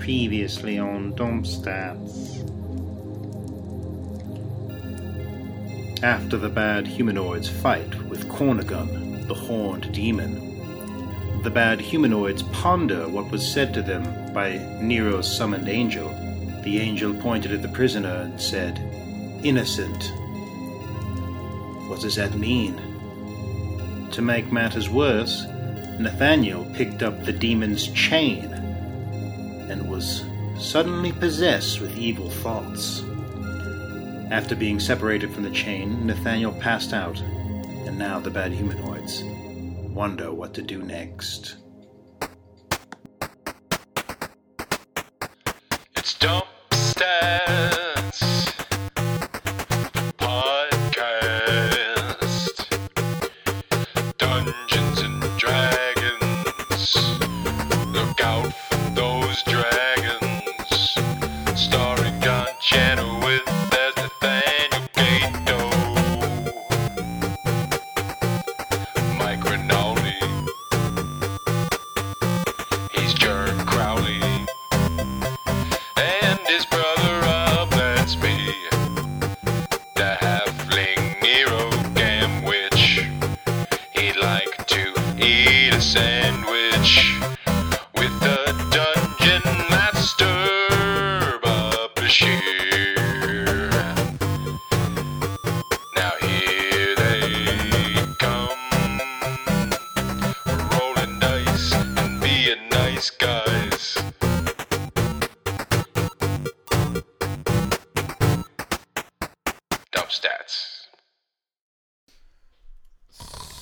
Previously on Domstats. After the bad humanoids fight with Cornigun, the horned demon, the bad humanoids ponder what was said to them by Nero's summoned angel. The angel pointed at the prisoner and said, Innocent. What does that mean? To make matters worse, Nathaniel picked up the demon's chain was suddenly possessed with evil thoughts. After being separated from the chain, Nathaniel passed out, and now the bad humanoids wonder what to do next.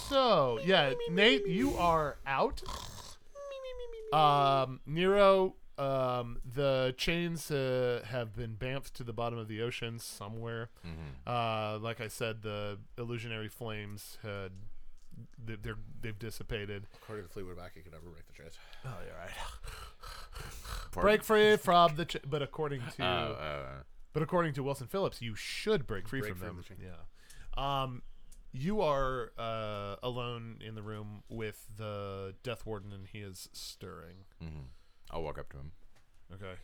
So yeah, Nate, you are out. Um, Nero, um, the chains uh, have been bamfed to the bottom of the ocean somewhere. Uh, like I said, the illusionary flames had they- they're they've dissipated. According to Fleetwood Mac, he can never break the chains. Oh, you're right. break free from the, ch- but according to uh, But according to Wilson Phillips, you should break free Break from free them. the. Yeah. Um, you are uh, alone in the room with the Death Warden, and he is stirring. I'll walk up to him. Okay.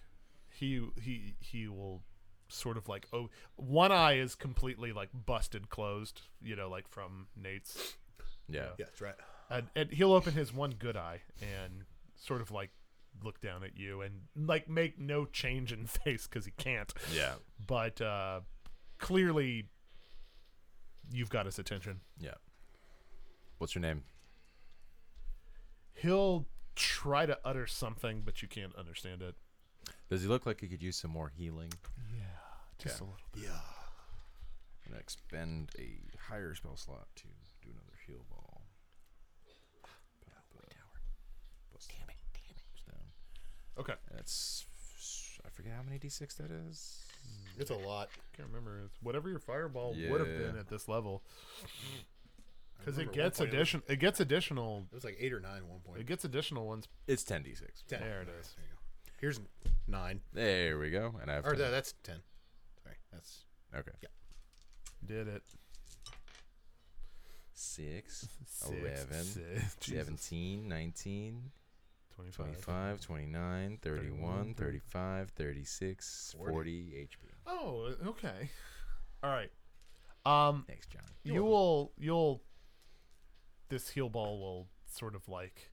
He he he will sort of like oh one eye is completely like busted closed, you know, like from Nate's, Yeah. yeah, that's right. and, and he'll open his one good eye and sort of like look down at you and like make no change in face because he can't. Yeah. but uh, clearly you've got his attention. Yeah. What's your name? He'll try to utter something, but you can't understand it. Does he look like he could use some more healing? Yeah, just a little. Bit. Yeah. I'm gonna expend a higher spell slot to do another heal ball. Plus down. Okay, That's I forget how many d6 that is. It's a lot. I can't remember. It's whatever your fireball would have been Yeah. at this level, because it remember at one gets point it was- addition. It gets additional. It was like eight or nine at one point. It gets additional ones. It's 10d6. Ten. There it is. There you go. Here's nine. There we go. And I have Or 10. that's ten. Sorry, that's okay. Did it? 6, Six, 11, six, Jesus. 17, 19, 25. 25, 29, 31, 35, 36, 40 HP. Oh, okay. All right. Um, Thanks, John. you will you'll this heal ball will sort of like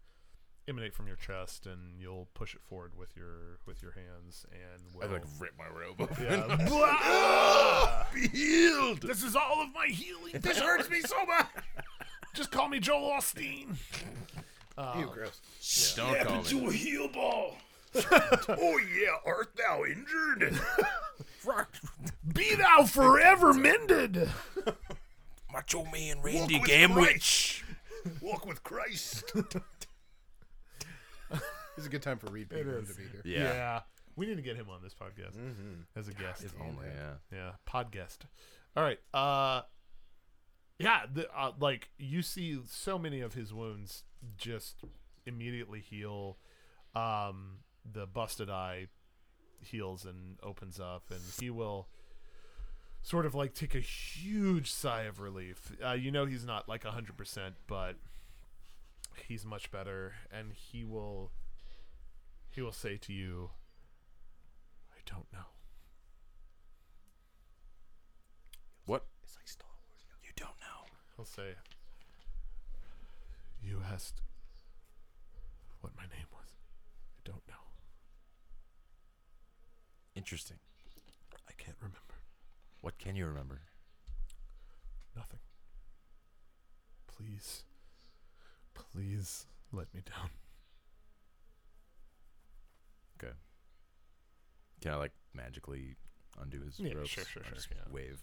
emanate from your chest and you'll push it forward with your with your hands and will I like rip my robe open. yeah. Be healed. This is all of my healing. This hurts me so much. Just call me Joel Osteen. Ew, gross. Don't call me. a heel ball. Oh yeah, art thou injured? Be thou forever mended. Macho Man Randy Gamwich. Walk with Christ. It's a good time for Reed It Peterman is. to be here. Yeah. We need to get him on this podcast as a guest. If only, yeah. Yeah, podcast. All right. Uh yeah, the, uh, like you see so many of his wounds just immediately heal. Um the busted eye heals and opens up and he will sort of like take a huge sigh of relief. Uh, you know he's not like 100%, but he's much better and he will he will say to you I don't know. What? It's like Star Wars. You don't know. He'll say, You asked what my name was. I don't know. Interesting. I can't remember. What can you remember? Nothing. Please, please let me down. Okay. Can I like magically undo his Yeah, ropes? sure, sure, sure, yeah. Wave.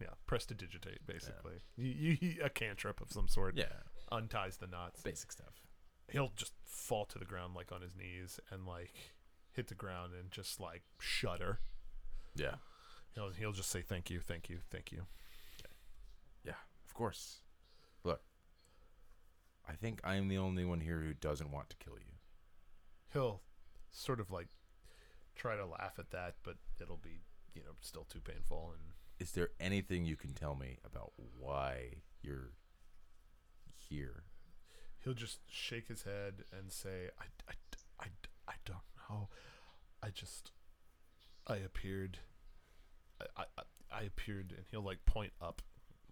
Yeah, digitate. basically. You, you, a cantrip of some sort Yeah. unties the knots. Basic stuff. He'll just fall to the ground like on his knees and like hit the ground and just like shudder. Yeah. He'll he'll just say thank you, thank you, thank you. Yeah. Of course. Look. I think I am the only one here who doesn't want to kill you. He'll sort of like try to laugh at that, but it'll be you know still too painful and Is there anything you can tell me about why you're here? he'll just shake his head and say, I, I, I, I don't know. I just, I appeared, I, I, I appeared, and he'll like point up,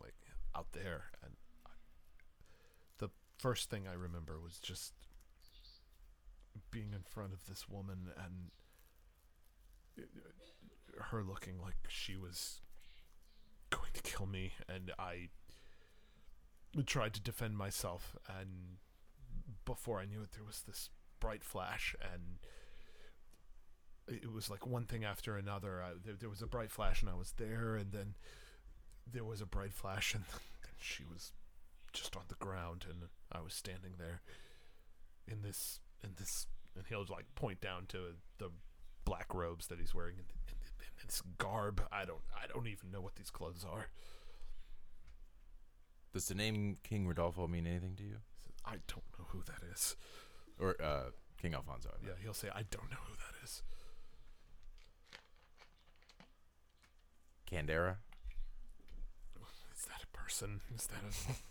like out there. And I, the first thing I remember was just being in front of this woman and her looking like she was going to kill me. And I, tried to defend myself and before I knew it there was this bright flash and it was like one thing after another I, there, there was a bright flash and I was there and then there was a bright flash and then she was just on the ground and I was standing there in this in this and he'll like point down to the black robes that he's wearing and, and, and this garb I don't I don't even know what these clothes are Does the name King Rodolfo mean anything to you? I don't know who that is. Or uh, King Alfonso? I meant. Yeah, he'll say, I don't know who that is. Candera? Is that a person? Is that a.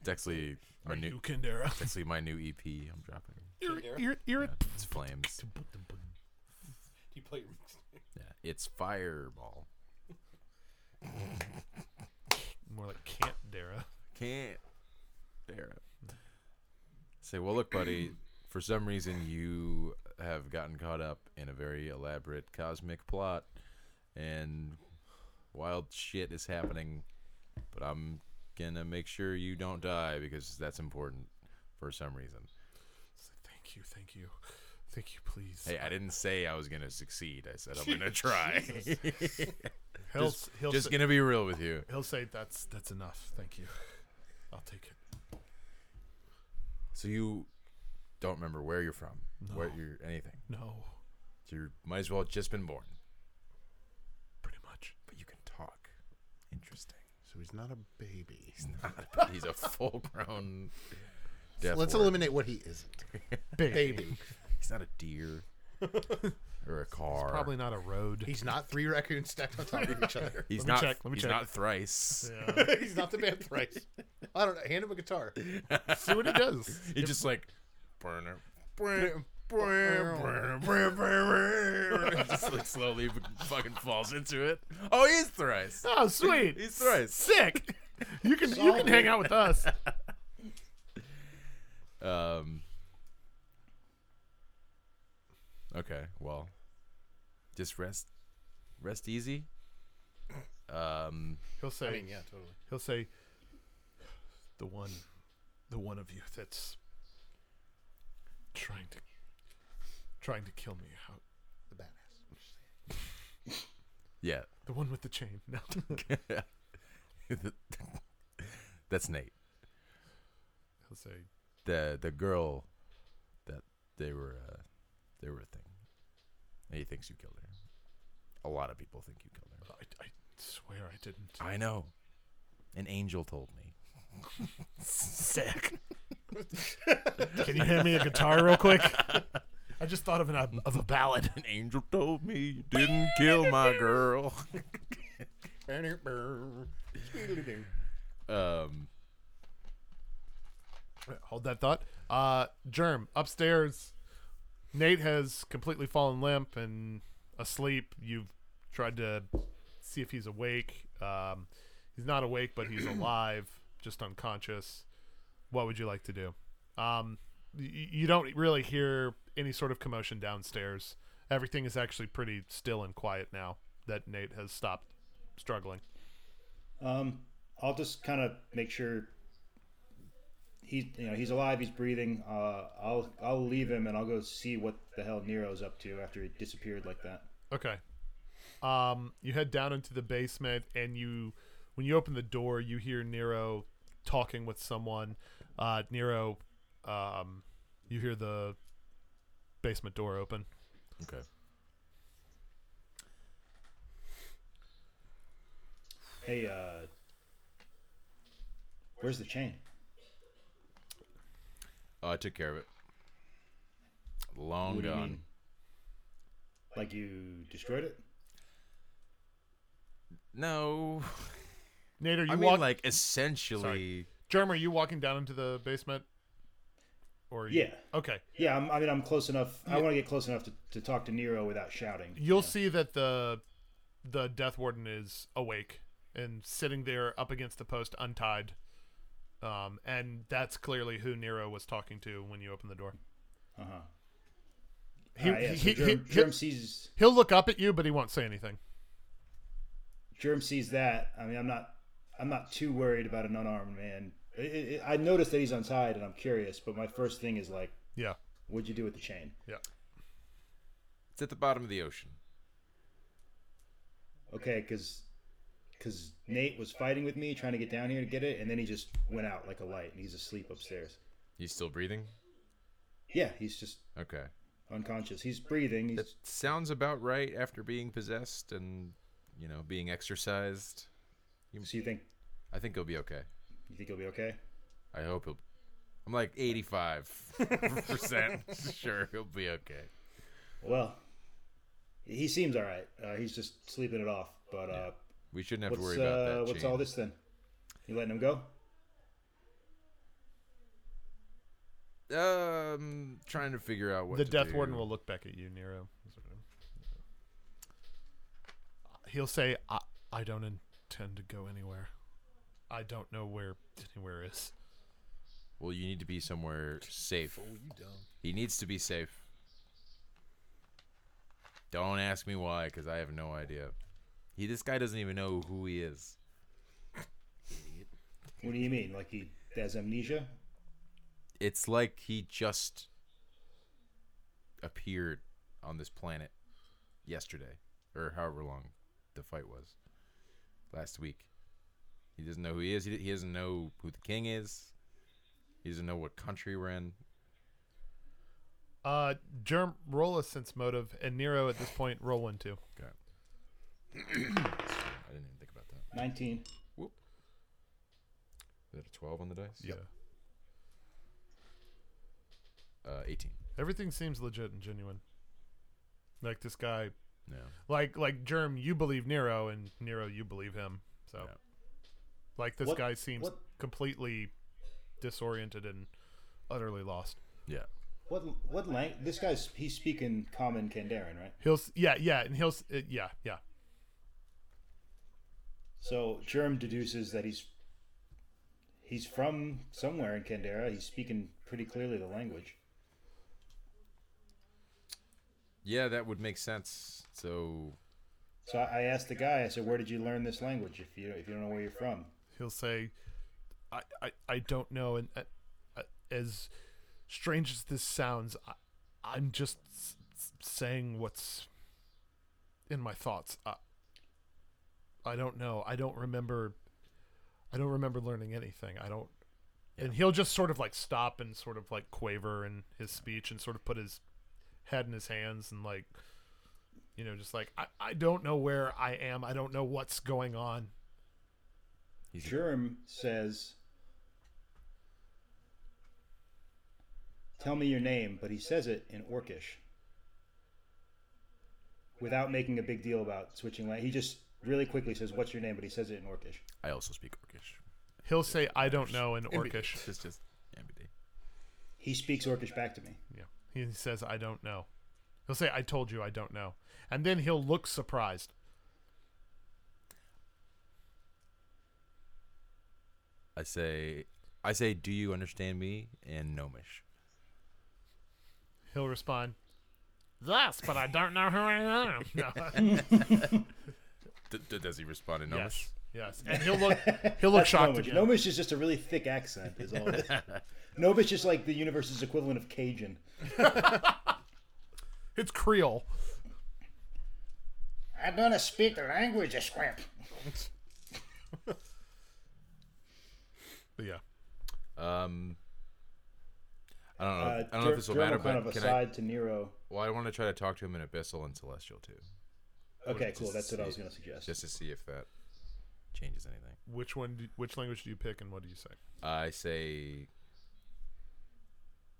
It's actually my Are new. you Kendera? It's actually my new EP. I'm dropping. You're, you're, you're Yeah, it's flames. You play. Yeah, it's Fireball. more like Can't Dara. Can't bear it. Say, well, look, buddy. For some reason, you have gotten caught up in a very elaborate cosmic plot, and wild shit is happening. But I'm gonna make sure you don't die because that's important for some reason. Say, Thank you, thank you. Thank you, please. Hey, I didn't say I was gonna succeed. I said I'm gonna try. he'll, just he'll, just say, gonna be real with you. he'll say, that's, that's enough. Thank you. I'll take it. So you don't remember where you're from, where you're anything. No, So you might as well have just been born. pretty much. But you can talk. Interesting. So he's not a baby. He's not. He's a full-grown. So let's warrior. eliminate what he isn't. Baby. Baby. He's not a deer or a car. Probably not a road. He's not three raccoons stacked on top of each other. He's Let me not. check, let me he's check. not thrice. Yeah. he's not the band thrice. I don't know. Hand him a guitar. See what he does. He just like. Burner. just like slowly fucking falls into it. Oh, he's thrice. Oh, sweet. He's thrice. Sick. You can you can hang out with us. Um. Okay, well, just rest, rest easy. Um, He'll say I mean, yeah, totally. he'll say the one the one of you that's trying to trying to kill me how The badass. yeah, the one with the chain no that's Nate. he'll say The the girl that they were uh, they were a thing. And he thinks you killed her. A lot of people think you killed her. I, I swear I didn't I know. An angel told me. sick can you hand me a guitar real quick I just thought of an of a ballad An angel told me you didn't kill my girl. um. hold that thought uh germ upstairs Nate has completely fallen limp and asleep. You've tried to see if he's awake. Um, he's not awake, but he's alive, just unconscious. What would you like to do? Um, y- you don't really hear any sort of commotion downstairs. Everything is actually pretty still and quiet now that Nate has stopped struggling. Um, I'll just kind of make sure he's you know he's alive, he's breathing. Uh, I'll I'll leave him and I'll go see what the hell Nero's up to after he disappeared like that. Okay. Um, you head down into the basement, and you, when you open the door, you hear Nero talking with someone. Uh, Nero, um, you hear the basement door open. Okay. Hey, uh, where's the chain? Oh, I took care of it. Long What do you gone. Like you destroyed it? No, Nate, are you I mean like essentially. Germ, are you walking down into the basement? Or you- Yeah. Okay. Yeah, I'm, I mean I'm close enough. I want to get close enough to, to talk to Nero without shouting. You'll see that the the Death Warden is awake and sitting there up against the post, untied. Um, and that's clearly who Nero was talking to when you open the door. Uh huh. He, yeah, so he, Germ, he, Germ sees he'll look up at you, but he won't say anything. Germ sees that. I mean, I'm not I'm not too worried about an unarmed man. I- I, I noticed that he's untied, and I'm curious. But my first thing is like, Yeah. what'd you do with the chain? Yeah. It's at the bottom of the ocean. Okay, because because Nate was fighting with me, trying to get down here to get it, and then he just went out like a light, and he's asleep upstairs. He's still breathing. Yeah, he's just Okay. unconscious. He's breathing. He's That sounds about right after being possessed and you know being exorcised. so you think I think he'll be okay. you think he'll be okay? I hope he'll. I'm like 85 percent sure he'll be okay. Well, he seems all right. Uh, he's just sleeping it off. But uh, We shouldn't have to worry about uh, that. what's all this then? You letting him go? Um, trying to figure out what the to Death do. Warden will look back at you, Nero. He'll say, I, I don't intend to go anywhere. I don't know where anywhere is. Well, you need to be somewhere safe. Oh, you dumb. He needs to be safe. Don't ask me why, because I have no idea. He, this guy doesn't even know who he is. What do you mean? Like he has amnesia? It's like he just appeared on this planet yesterday, or however long the fight was last week. He doesn't know who he is. He, he doesn't know who the king is. He doesn't know what country we're in. Uh, Germ, roll a sense motive, and Nero at this point, roll one too. Okay. I didn't even think about that. Nineteen. Whoop. Is that a 12 on the dice? Yeah. Uh, 18. Everything seems legit and genuine. Like this guy, No. like like Germ, you believe Nero, and Nero, you believe him. So, Yeah. like this What- guy seems what- completely disoriented and utterly lost. Yeah. What what lang? This guy's he's speaking common Kandarian, right? He'll yeah yeah, and he'll uh, yeah yeah. So Germ deduces that he's he's from somewhere in Kandera. He's speaking pretty clearly the language. Yeah, that would make sense. So, So I I asked the guy. I said, "Where did you learn this language? If you if you don't know where you're from." He'll say, I I, I don't know, and uh, uh, as strange as this sounds, I, I'm just s- s- saying what's in my thoughts. I, I don't know. I don't remember. I don't remember learning anything. I don't. And he'll just sort of like stop and sort of like quaver in his speech and sort of put his head in his hands and like, you know, just like I, I don't know where I am. I don't know what's going on. he's Germ says, "Tell me your name," but he says it in Orcish without making a big deal about switching language. He just really quickly says, "What's your name?" But he says it in Orcish. I also speak Orcish. He'll say, "I don't know" in Orcish. Just, just MBD. He speaks Orcish back to me. Yeah, He says, "I don't know." He'll say, "I told you, I don't know," and then he'll look surprised. I say, I say, do you understand me? In Gnomish. He'll respond, "Yes, but I don't know who I am." No. D- d- does he respond in Gnomish? yes, yes, and he'll look he'll look shocked Gnomish. again. Gnomish is just a really thick accent. Is all it is. Gnomish is like the universe's equivalent of Cajun. It's Creole. I don't speak the language, a scrap. But yeah. Um, I don't know. Uh, I don't know if this will Germ matter, kind but of can I? aside to Nero. Well, I want to try to talk to him in Abyssal and Celestial too, Okay, cool. That's what I was going to suggest. just to see if that changes anything. Which one? Do, which language do you pick, and what do you say? I say,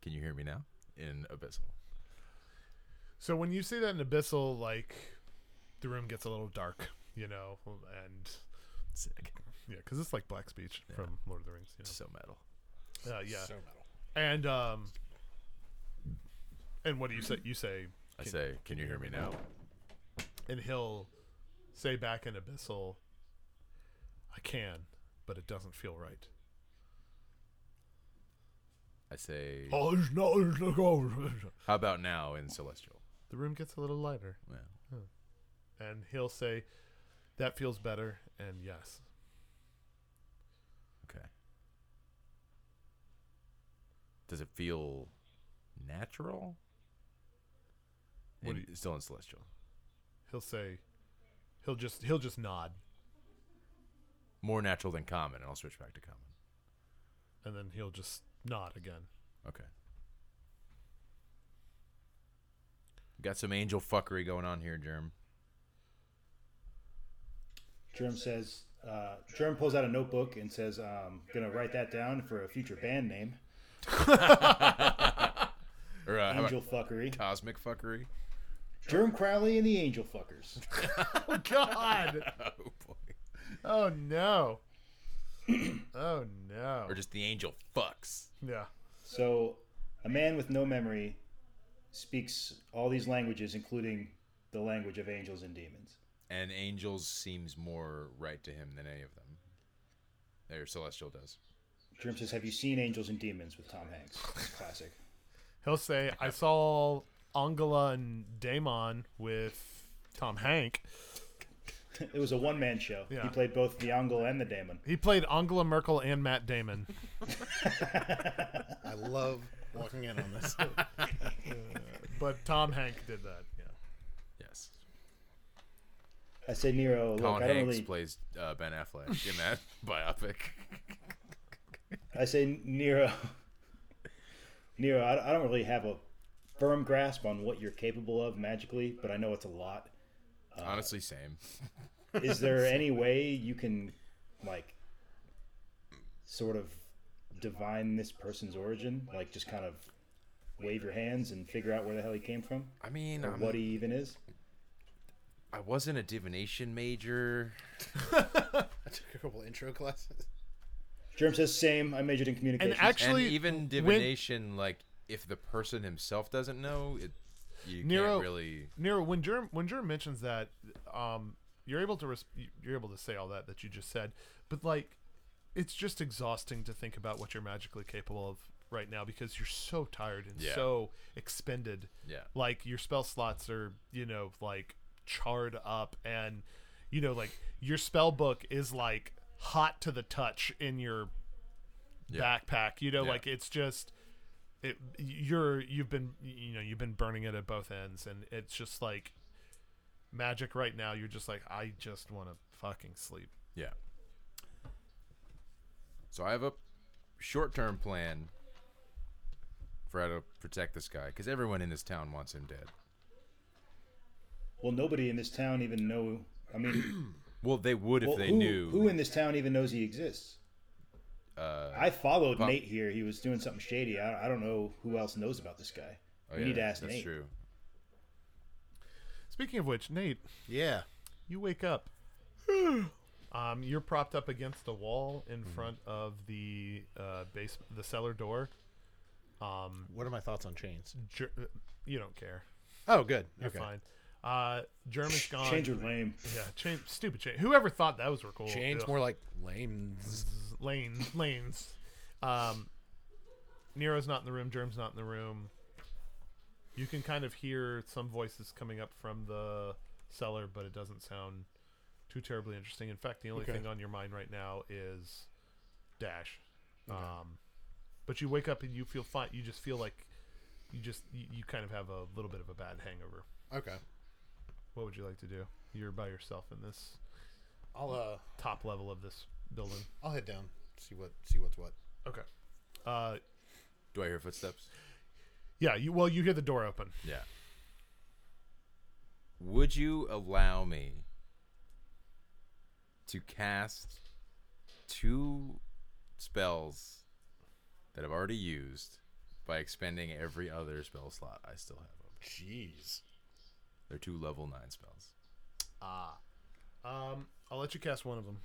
can you hear me now? In Abyssal. So when you say that in Abyssal, like the room gets a little dark, you know, and Sick. yeah, because it's like black speech from Lord of the Rings. You So metal. know? Uh, yeah, So metal. and um, and what do you say? You say, I say, can you hear me now? And he'll say back in Abyssal, "I can, but it doesn't feel right." I say, it's not- it's not going. how about now in Celestial? The room gets a little lighter, Yeah. and he'll say, "That feels better," and yes. Okay. Does it feel natural? What In- you- still in Celestial. He'll say, he'll just he'll just nod, More natural than common, and I'll switch back to common. and then he'll just nod again. Okay. Got some angel fuckery going on here, Germ. Germ says, uh, Germ pulls out a notebook and says, "I'm gonna write that down for a future band name, Or uh, how Angel Fuckery." cosmic fuckery? Germ Crowley and the Angel Fuckers. Oh God! Oh boy. oh no! oh no! Or just the angel fucks. yeah. So, a man with no memory speaks all these languages, including the language of angels and demons. And angels seems more right to him than any of them. There, Celestial does. Germ says, "Have you seen Angels and Demons with Tom Hanks? It's classic." He'll say, "I saw Angela and Damon with Tom Hank. It was a one-man show. Yeah. He played both the Angel and the Damon. He played Angela Merkel and Matt Damon. I love walking in on this. But Tom Hank did that. Yeah. Yes. I said, Nero, look, Colin I don't Hanks really. plays uh, Ben Affleck in that biopic. I say, Nero. Nero, I, I don't really have a firm grasp on what you're capable of magically, but I know it's a lot. Uh, Honestly, same. Is there any way you can, like, sort of divine this person's origin? Like, just kind of wave your hands and figure out where the hell he came from? I mean, Or I'm- what he even is? I wasn't a divination major. I took a couple intro classes. Germ says, same. I majored in communications. And actually, and even when- divination, like if the person himself doesn't know, it you Nero- can't really. Nero, when Germ when Germ mentions that, um, you're able to res- you're able to say all that that you just said, but like, it's just exhausting to think about what you're magically capable of right now because you're so tired and Yeah. so expended. Yeah. Like your spell slots are, you know, like charred up, and you know, like your spell book is like hot to the touch in your Yeah. backpack. You know, Yeah. like it's just it. You're you've been you know you've been burning it at both ends, and it's just like magic right now. You're just like I just want to fucking sleep. Yeah. So I have a short-term plan for how to protect this guy because everyone in this town wants him dead. well, nobody in this town even know. I mean, Well, they would if well, they who, knew. who in this town even knows he exists? Uh, I followed Pop- Nate here. He was doing something shady. I, I don't know who else knows about this guy. oh, we yeah, need to ask That's Nate. true. Speaking of which, Nate, Yeah. you wake up. um, you're propped up against a wall in front of the uh, base, the cellar door, Um, What are my thoughts on chains? Ger- you don't care. Oh, good. You're okay. fine. Uh, German's gone. Chains are lame. Yeah, chain, stupid chain. Whoever thought those were cool? Chains Ugh. more like lames. Lane lanes. Um, Nero's not in the room. Germ's not in the room. You can kind of hear some voices coming up from the cellar, but it doesn't sound too terribly interesting. In fact, the only Okay. thing on your mind right now is Dash. Um, but you wake up and you feel fine. You just feel like you just you, you kind of have a little bit of a bad hangover. Okay. What would you like to do? You're by yourself in this I'll uh top level of this building. I'll head down. See what see what's what. Okay. Uh, Do I hear footsteps? yeah. You well, you hear the door open. Yeah. Would you allow me to cast two spells that I've already used by expending every other spell slot I still have open? Jeez. They're two level nine spells. Ah. Um, I'll let you cast one of them.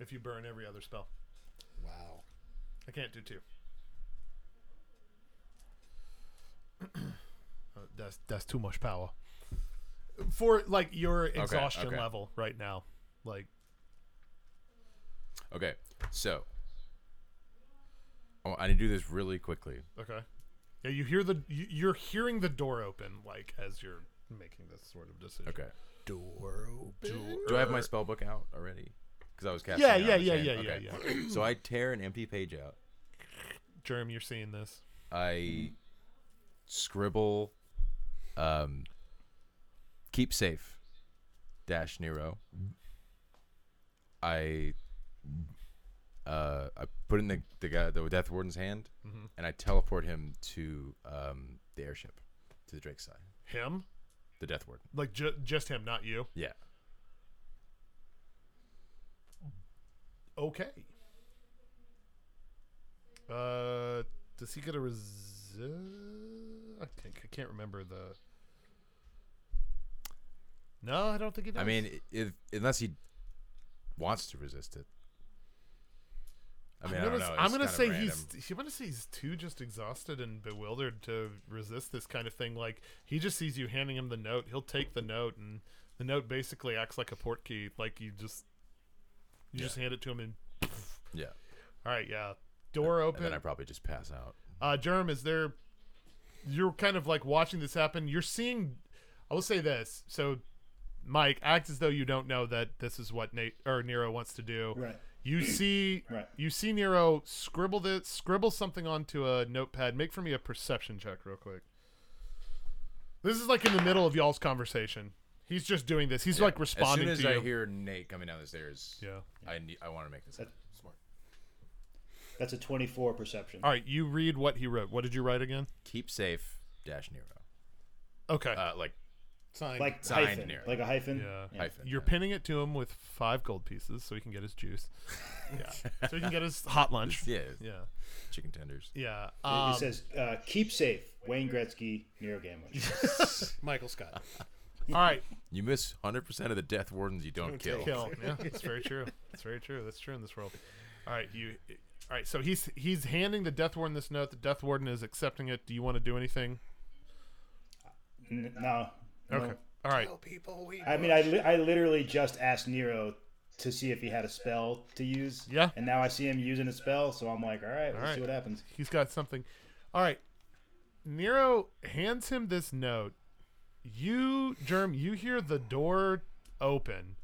If you burn every other spell, Wow. I can't do two. Uh, that's that's too much power for like your exhaustion okay. level right now. Like, Okay, so oh, I need to do this really quickly. okay, yeah, you hear the you, you're hearing the door open like as you're making this sort of decision. Okay, Door open. do I have my spell book out already? Because I was casting. Yeah, yeah, yeah, yeah, Okay. yeah, yeah. so I tear an empty page out. Germ, you're seeing this. I scribble um keep safe dash Nero. I uh I put in the the guy the Death Warden's hand and I teleport him to um the airship to the Drake's side. Him, The Death Warden. like ju- just him, not you. Yeah. Okay. Uh, does he get a resist? I think I can't remember the. No, I don't think he does. I mean if unless he wants to resist it. I mean, I'm gonna, don't know. s- I'm gonna say random. he's. I'm gonna say he's too just exhausted and bewildered to resist this kind of thing. Like he just sees you handing him the note, he'll take the note, and the note basically acts like a port key. Like you just, you just hand it to him, and yeah. all right, yeah, door And open. then I probably just pass out. Uh, Germ, is there? You're kind of like watching this happen. You're seeing. I will say this. So, Mike, act as though you don't know that this is what Nate or Nero wants to do. Right. You see, Right. you see Nero scribble this, scribble something onto a notepad. Make for me a perception check, real quick. This is like in the middle of y'all's conversation. He's just doing this. He's like responding as to soon as you. I hear Nate coming down the stairs, yeah. I need, I want to make this. That- That's a 24 perception. All right. You read what he wrote. What did you write again? Keep safe dash Nero. Okay. Uh, like Sign. Like Signed hyphen. near. Like a hyphen. Yeah. hyphen. You're yeah. pinning it to him with five gold pieces so he can get his juice. yeah. So he can get his hot lunch. yeah, Yeah. chicken tenders. Yeah. It- Um, it says, uh, "Keep safe." Wayne Gretzky, Nero Gamlich. Michael Scott. all right. You miss 100% of the death wardens you don't, kill. Kill. Yeah, that's very true. That's very true. That's true in this world. All right. You. All right. So he's he's handing the Death Warden this note. The Death Warden is accepting it. Do you want to do anything? N- no. no. Okay. All right. Tell people we. I mean, I, li- I literally just asked Nero to see if he had a spell to use. Yeah. And now I see him using a spell, so I'm like, all right, All let's see what happens. He's got something. All right. Nero hands him this note. You, Germ, you hear the door open,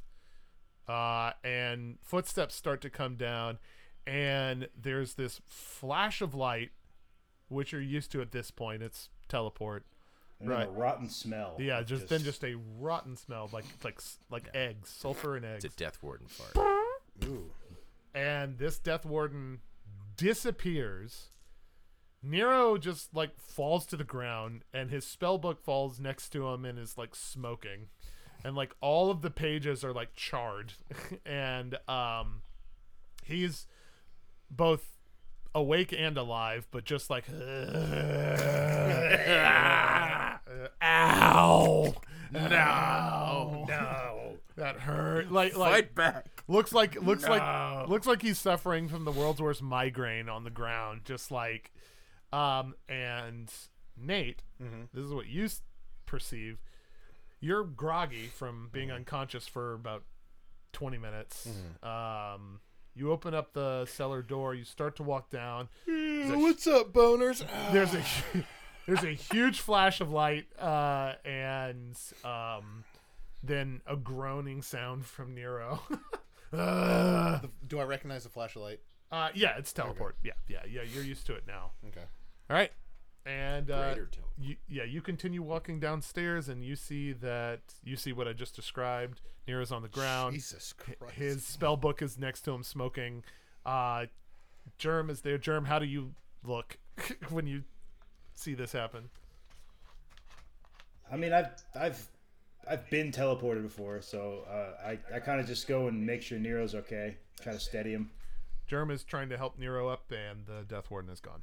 uh, and footsteps start to come down, and there's this flash of light, which you're used to at this point. It's teleport. And then Right. a rotten smell. Yeah, of just, then just a rotten smell, like like like eggs, sulfur and eggs. It's a death warden fart. Ooh. and this death warden disappears nero just like falls to the ground and his spell book falls next to him and is like smoking. And like all of the pages are like charred. And um he's both awake and alive but just like ow! No no. That hurt. Like like Fight back. Looks like looks like looks like he's suffering from the world's worst migraine on the ground. Just like, Um, and Nate, this is what you perceive. You're groggy from being unconscious for about 20 minutes. Um, you open up the cellar door. You start to walk down. A, What's up, boners? there's a there's a huge flash of light, uh, and um, then a groaning sound from Nero. uh, Do I recognize the flash flashlight? uh, yeah, it's teleport. Yeah, yeah, yeah. You're used to it now. Okay. All right. And uh, you, yeah, you continue walking downstairs, and you see that you see what I just described. Nero's on the ground. Jesus H- Christ. His spell book is next to him, smoking. Uh, Germ is there. Germ, how do you look when you see this happen? I mean, I've I've I've been teleported before, so uh, I I kind of just go and make sure Nero's okay. Try to steady him. Germ is trying to help Nero up, and the Death Warden is gone.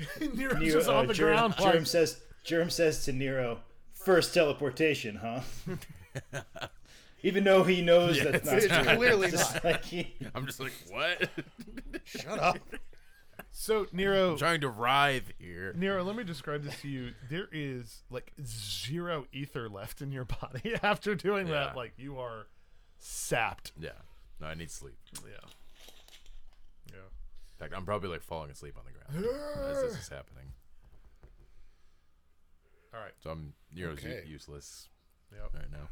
Nero's Nero, just on uh, the Germ, ground. Germ like- says Germ says to Nero, first teleportation, huh? Even though he knows Yeah, that's it's- not it's true. clearly Just not. like he- I'm just like, what? Shut up. so Nero, I'm trying to writhe here. Nero, let me describe this to you. There is like zero ether left in your body after doing that. Like you are sapped. Yeah. No, I need sleep. Yeah. Yeah. I'm probably like falling asleep on the ground as this is happening. All right. So I'm Nero's u- Okay. useless Yep. right now.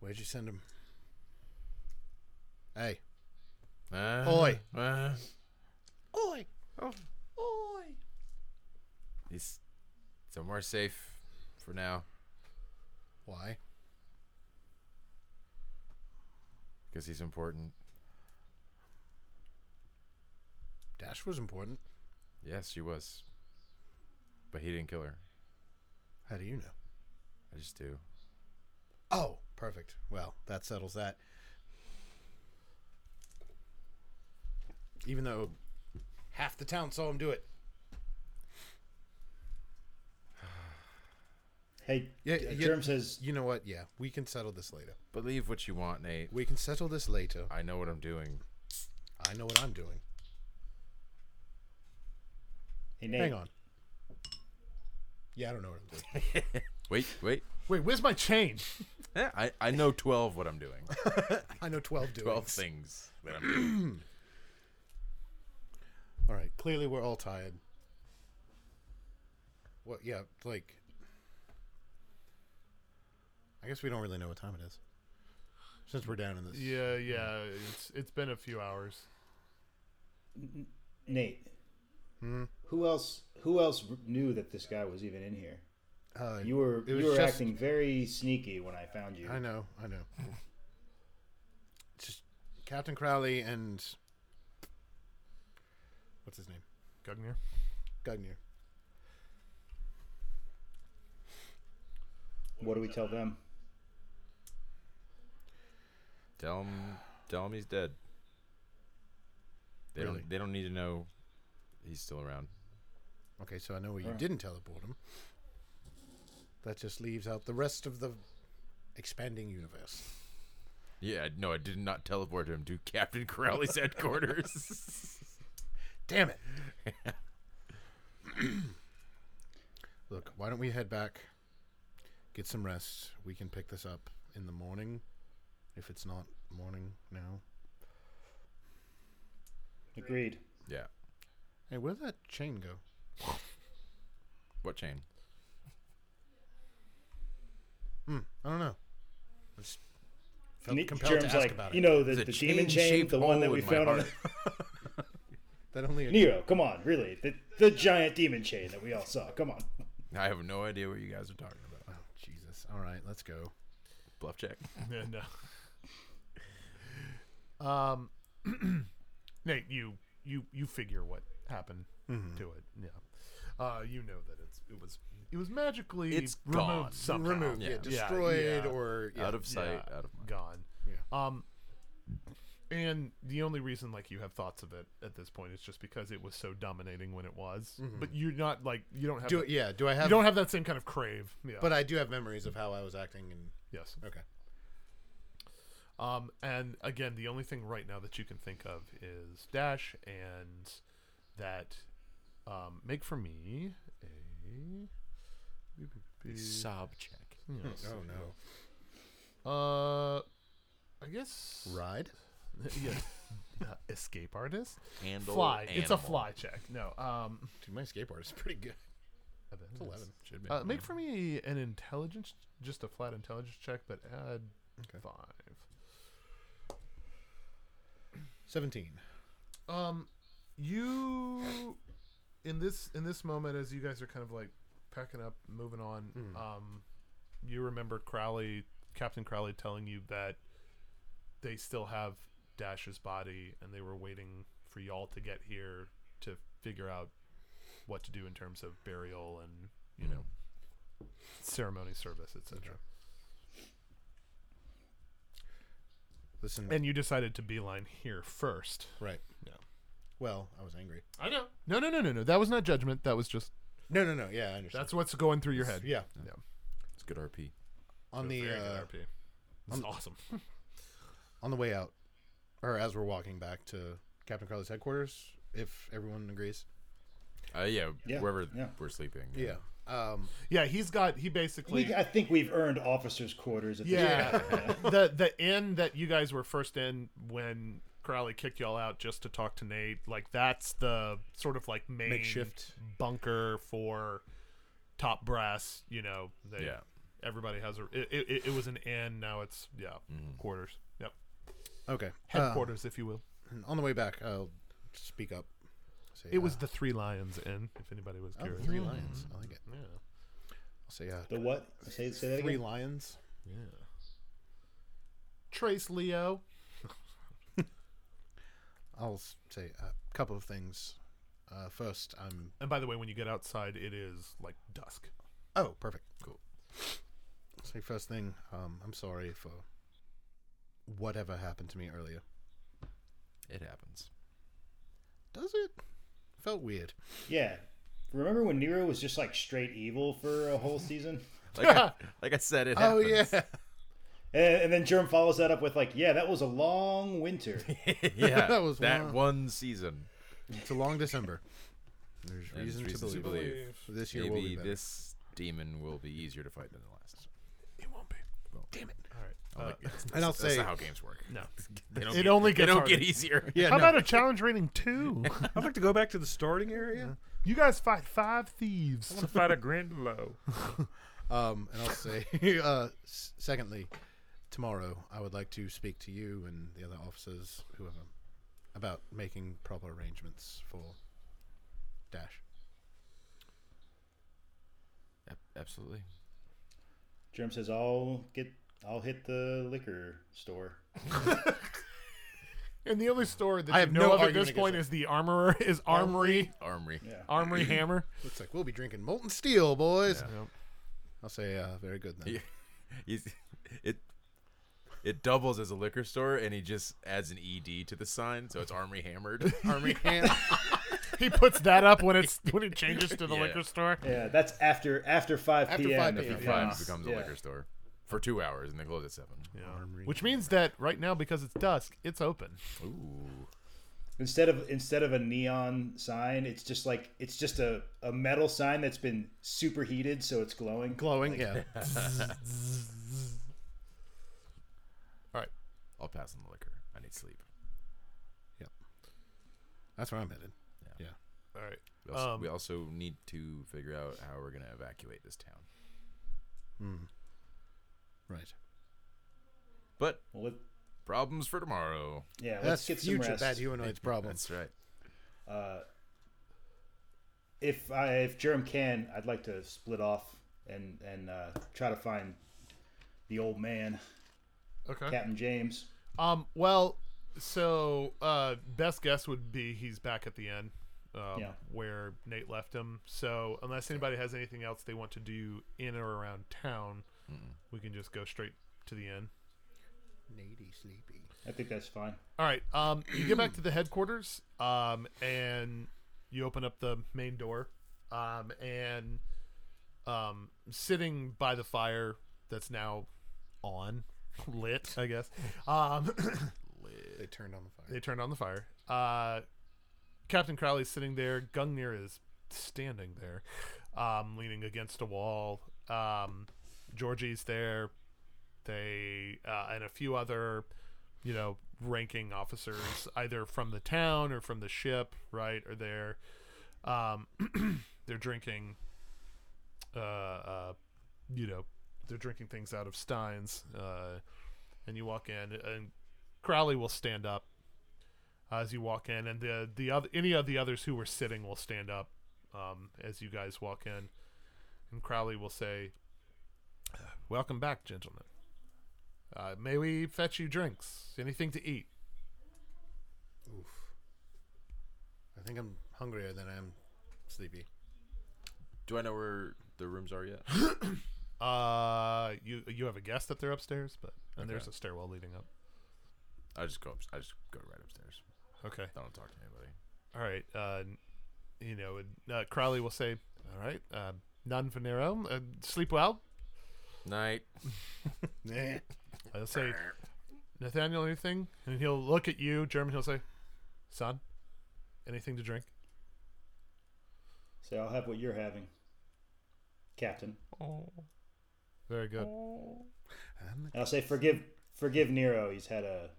Where'd you send him? Hey. Uh, Oi. Uh, Oi. he's somewhere safe for now Why? because he's important. Dash was important. Yes, she was. But he didn't kill her. How do you know? I just do. Oh, perfect. Well, that settles that. Even though half the town saw him do it. hey, Yeah, yeah. Germ says You know what? Yeah, we can settle this later. Believe what you want, Nate. We can settle this later. I know what I'm doing. I know what I'm doing. Hey Nate, Hang on. Yeah, I don't know what I'm doing. Wait, wait. Wait, where's my chain? Yeah, I, I know 12 what I'm doing. I know 12 doing. 12 things that I'm doing. All right. Clearly, we're all tired. What? Yeah, like. I guess we don't really know what time it is. Since we're down in this. Yeah, yeah. It's it's been a few hours. Nate. Hmm? Who else? Who else knew that this guy was even in here? Uh, You were It was you were just- acting very sneaky when I found you. I know, I know. Just Captain Crowley and. What's his name? Gugnir. Gugnir. What do we tell them? Tell him, tell him he's dead. They Really? don't. They don't need to know he's still around. Okay, so I know where you Alright. didn't teleport him. That just leaves out the rest of the expanding universe. Yeah, no, I did not teleport him to Captain Crowley's headquarters. Damn it. Look, why don't we head back, get some rest? We can pick this up in the morning, if it's not morning now. Agreed. yeah. Hey, where'd that chain go? What chain? Hmm, I don't know. I just felt Ne- compelled to Germ's ask like, about you know, There's the, a the demon chain, the one that we found on that only Nero. Come on, really, the the giant demon chain that we all saw. Come on. I have no idea what you guys are talking about. Oh, Jesus. All right, let's go. Bluff check. Yeah, no. Um, Nate, you you you figure what happened Mm-hmm. to it. Yeah. Uh, you know that it's it was it was magically It's removed gone. somehow. Removed, yeah, Yeah. destroyed yeah. or yeah. Out of sight, Yeah, out of mind. gone. Yeah. Um, and the only reason like you have thoughts of it at this point is just because it was so dominating when it was. But you're not like you don't have Do that- yeah, do I have? you don't have that same kind of crave. Yeah. but I do have memories of how I was acting and yes. okay. Um, and again, the only thing right now that you can think of is dash, and that um, make for me a Sob check. Yes. Oh no. Uh, I guess Ride. yeah. Uh, escape artist. Handle Fly. It's a fly check. No. Um, Dude, my skateboard is pretty good. it's It's eleven. Should be. Uh, make for me an intelligence, just a flat intelligence check, but add Okay. five. Seventeen. Um, you in this in this moment as you guys are kind of like packing up, moving on. Hmm. Um, you remember Crowley, Captain Crowley, telling you that they still have Dash's body, and they were waiting for y'all to get here to figure out what to do in terms of burial and you know ceremony service, etc. Listen. And you decided to beeline here first. right. Yeah. Well, I was angry. I know. No, no, no, no, no. That was not judgment. That was just No, no, no. Yeah, I understand. that's what's going through your head. yeah. Yeah. It's good RP. On the Very good uh, RP. This is awesome. on the way out, or as we're walking back to Captain Carlos' headquarters, if everyone agrees. Uh, yeah, Yeah, wherever yeah. we're sleeping. Yeah. Um. yeah, he's got he basically We, I think we've earned officers' quarters. At yeah point. the the inn that you guys were first in when Crowley kicked y'all out just to talk to Nate. Like that's the sort of like main Makeshift. bunker for top brass. You know, they, Yeah. Everybody has a. It, it, it was an inn. Now it's yeah quarters. Yep, Okay. headquarters, if you will. Uh, on the way back, I'll speak up. Say, It was uh, the Three Lions Inn. If anybody was oh, curious. three lions. I like it. Yeah. I'll say uh, The what? Say, say that three again. lions. Yeah. Trace Leo. I'll say a couple of things. Uh, first, I'm. And by the way, when you get outside, it is like dusk. Oh, perfect. Cool. Say first thing. Um, I'm sorry for whatever happened to me earlier. It happens. Does it? Felt weird. Yeah. Remember when Nero was just like straight evil for a whole season? Like, I, like I said, it Happens. Oh yeah. And, and then Germ follows that up with like, "Yeah, that was a long winter." yeah. That was that one- one season. It's a long December. There's And reason, reason to believe. This year will Maybe be this demon will be easier to fight than the last. It won't be. Damn it. All right. Uh, like, that's- and I'll that's say- not how games work. no. They don't It get, only they don't get easier. Yeah. How no. about a challenge rating two? I'd like to go back to the starting area. you guys fight five thieves. I want to fight a Grandelow. Um, and I'll say, uh, secondly, tomorrow I would like to speak to you and the other officers, whoever, about making proper arrangements for Dash. Absolutely. Germ says, "I'll get, I'll hit the liquor store." And the only store that I you have know no of at argument this point against is the armorer is armory Armory. Yeah. armory hammer. Looks like we'll be drinking molten steel, boys. Yep. I'll say, uh, very good then. Yeah. He's, it it doubles as a liquor store, and he just adds an ed to the sign, so it's Armory Hammered. Army hand. He puts that up when it's when it changes to the Yeah. liquor store. Yeah, that's after after five After p.m. 5 if p.m. it Five comes- becomes yeah. a liquor store for two hours, and they close at seven. Yeah. Armory Which means that right now, because it's dusk, it's open. Ooh. Instead of instead of a neon sign, it's just like it's just a, a metal sign that's been superheated, so it's glowing. Glowing, yeah. All right. I'll pass on the liquor. I need sleep. Yep. That's where I'm headed. Yeah. All right. We also, Um, we also need to figure out how we're going to evacuate this town. Hmm. Right. But Well, let, problems for tomorrow. yeah, let's That's get some future rest. bad humanoids problem. That's right. Uh, if I if Jerem can, I'd like to split off and and uh, try to find the old man, Okay. Captain James. Um. Well, so uh, best guess would be he's back at the end, um, Yeah. where Nate left him. So unless anybody has anything else they want to do in or around town, we can just go straight to the end. Nady sleepy. I think that's fine. All right. Um, you get back to the headquarters, um, and you open up the main door, um, and um, sitting by the fire that's now on lit, I guess. Um, They turned on the fire. they turned on the fire. Uh, Captain Crowley's sitting there. Gungnir is standing there, um, leaning against a wall. Um, Georgie's there. They uh, and a few other, you know, ranking officers, either from the town or from the ship, right, are there. Um, they're drinking. Uh, uh, you know, they're drinking things out of steins. Uh, and you walk in, and Crowley will stand up as you walk in, and the the other any of the others who were sitting will stand up um, as you guys walk in, and Crowley will say, "Welcome back, gentlemen. Uh, may we fetch you drinks? Anything to eat?" Oof. I think I'm hungrier than I am sleepy. Do I know where the rooms are yet? Uh, you you have a guess that they're upstairs, but and there's a stairwell leading up. I just go. Up, I just go right upstairs. Okay. I don't talk to anybody. All right. Uh, you know, and, uh, Crowley will say, "All right, uh, none for Nero. Uh, sleep well." Night. Nah. I'll say, Nathaniel, anything? And he'll look at you, German. He'll say, son, anything to drink? So I'll have what you're having, Captain. Very good. And And I'll say forgive forgive Nero. He's had a,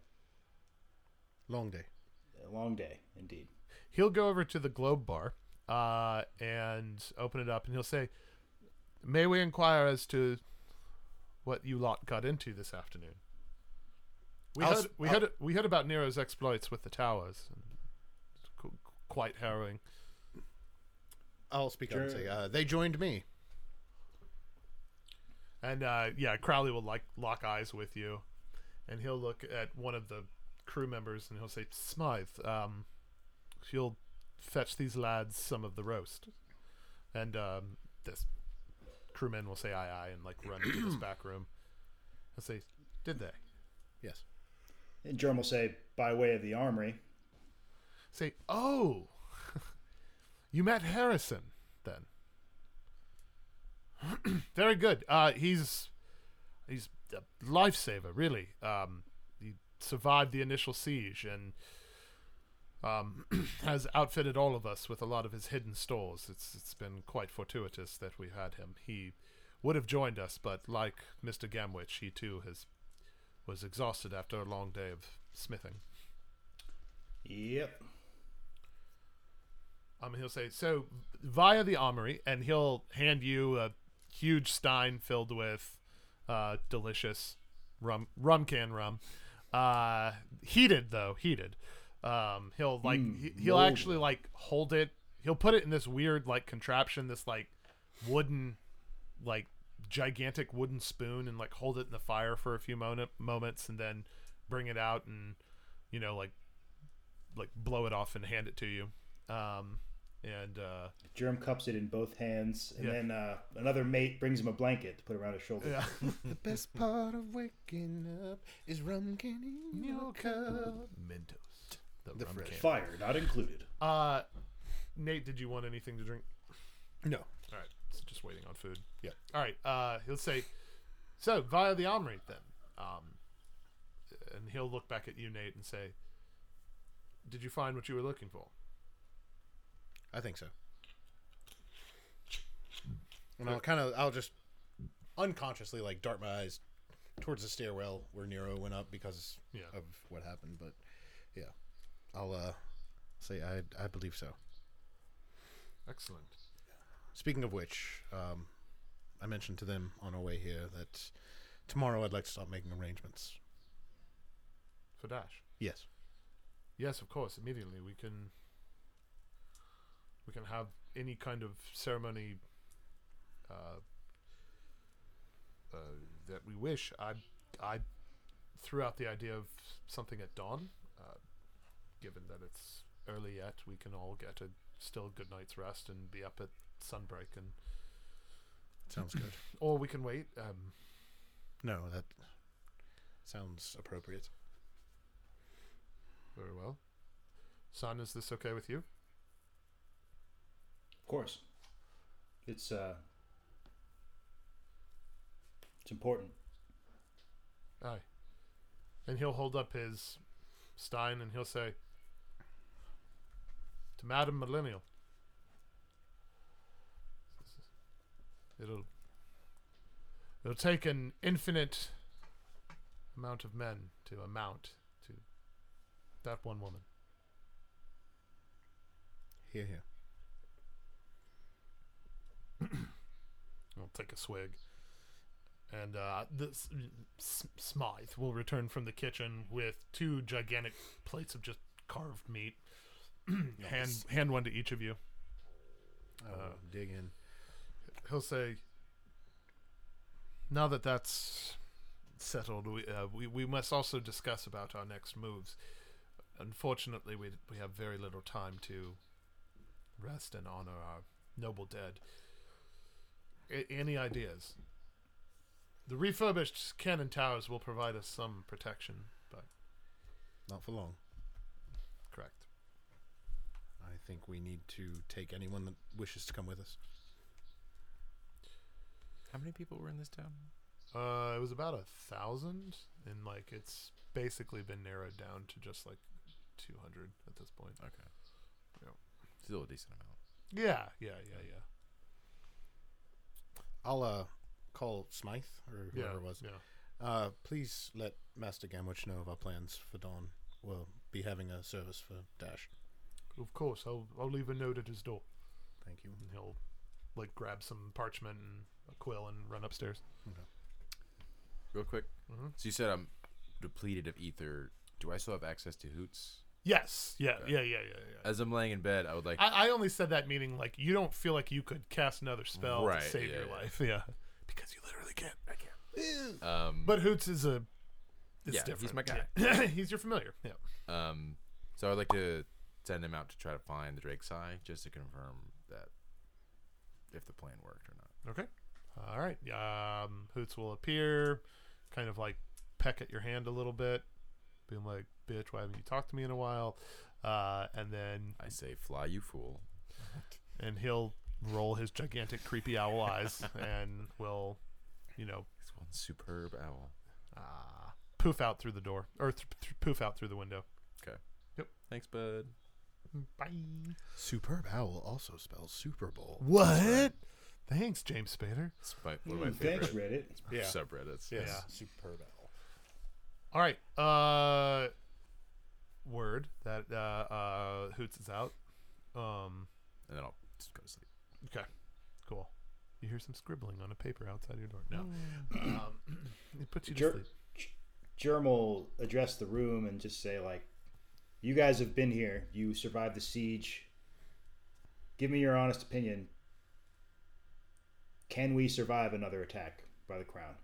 long day. a long day indeed. He'll go over to the Globe Bar uh, and open it up, and he'll say, may we inquire as to what you lot got into this afternoon? We I'll heard, we, I'll- heard, we heard about Nero's exploits with the towers. Quite harrowing. I'll speak up and say uh, they joined me. And uh, yeah, Crowley will like lock eyes with you, and he'll look at one of the crew members and he'll say, "Smythe, um, you'll fetch these lads some of the roast." And um, this crewman will say, "Aye, aye," and like run into this back room. I'll say, "Did they?" Yes. And Germ will say, by way of the armory. Say, "Oh, you met Harrison then." Very good. Uh, he's he's a lifesaver, really. Um, he survived the initial siege and um, has outfitted all of us with a lot of his hidden stores. It's it's been quite fortuitous that we had him. He would have joined us, but like Mister Gamwich, he too has was exhausted after a long day of smithing. Yep. Um, he'll say so via the armory, and he'll hand you a huge stein filled with uh, delicious rum, rum can rum, uh, heated though, heated. Um, he'll like Mm, he, he'll mold. actually like hold it. He'll put it in this weird like contraption, this like wooden, like gigantic wooden spoon, and like hold it in the fire for a few moment, moments, and then bring it out and you know like like blow it off and hand it to you. Um, and uh, Germ cups it in both hands, and Yeah. then uh, another mate brings him a blanket to put around his shoulder. yeah. the best part of waking up is rum can in your cup. Mentos. The, The rum fresh. can. Fire not included. Uh, Nate, did you want anything to drink? No. All right, so just waiting on food. Yeah. All right. Uh, he'll say, so via the armory then. Um, and he'll look back at you, Nate, and say, "Did you find what you were looking for?" I think so. And I'll kind of, I'll just unconsciously like dart my eyes towards the stairwell where Nero went up because Yeah. of what happened. But yeah, I'll uh, say I, I believe so. Excellent. Speaking of which, um, I mentioned to them on our way here that tomorrow I'd like to start making arrangements. For Dash. Yes. Yes, of course. Immediately, we can. We can have any kind of ceremony. Uh, uh, that we wish. I, I threw out the idea of something at dawn. Uh, given that it's early yet, we can all get a still good night's rest and be up at sunbreak, and Sounds good. or we can wait. Um, No, that sounds appropriate. very well. Son, is this okay with you? Of course. It's uh, it's important. Aye. And he'll hold up his stein and he'll say, To Madam Millennial. It'll it'll take an infinite amount of men to amount to that one woman. Here, here. I'll take a swig. And uh, this S- Smythe will return from the kitchen with two gigantic plates of just carved meat. hand hand one to each of you. I will dig in. He'll say, "Now that that's settled, we uh, we, we must also discuss about our next moves. Unfortunately, we we have very little time to rest and honor our noble dead. A- any ideas?" The refurbished cannon towers will provide us some protection, but Not for long. correct. I think we need to take anyone that wishes to come with us. How many people were in this town? Uh, it was about a thousand, and like it's basically been narrowed down to just like two hundred at this point. Okay. Yeah. Still a decent amount. Yeah, yeah, yeah, yeah. I'll uh call Smythe or Yeah, whoever it was. yeah. Uh, please let Master Gamwich know of our plans for Dawn. We'll be having a service for Dash. Of course, I'll I'll leave a note at his door, Thank you. and he'll like grab some parchment and a quill and run upstairs. Real quick. Mhm. So you said I'm depleted of ether. Do I still have access to hoots? Yes, yeah, Okay. yeah, yeah, yeah, yeah. As I'm laying in bed, I would like. I, I only said that meaning like you don't feel like you could cast another spell Right, to save yeah, your yeah. life, yeah, because you literally can't. I can't. um, But Hoots is a. It's Yeah, he's my guy. Yeah. he's your familiar. Yeah. um, so I'd like to send him out to try to find the Drake's Eye, just to confirm that if the plan worked or not. Okay. All right. Um, Hoots will appear, kind of like peck at your hand a little bit, being like, "Bitch, why haven't you talked to me in a while?" Uh, and then I say, "Fly, you fool!" and he'll roll his gigantic creepy owl eyes and will, you know, It's one superb owl. uh, poof out through the door or th- th- poof out through the window. Okay. Yep. Thanks, bud. Bye. Superb Owl also spells Super Bowl. What? Thanks, James Spader. It's my, one of my Mm, thanks, Reddit. Yeah. subreddits. Yeah. Yes, Superb Owl. All right. Uh, word that uh, uh, Hoots is out. Um, And then I'll just go to sleep. okay, cool. You hear some scribbling on a paper outside your door. No, um, it puts you to Jer- sleep. Germ will address the room and just say, like, you guys have been here. You survived the siege. Give me your honest opinion. Can we survive another attack by the crown?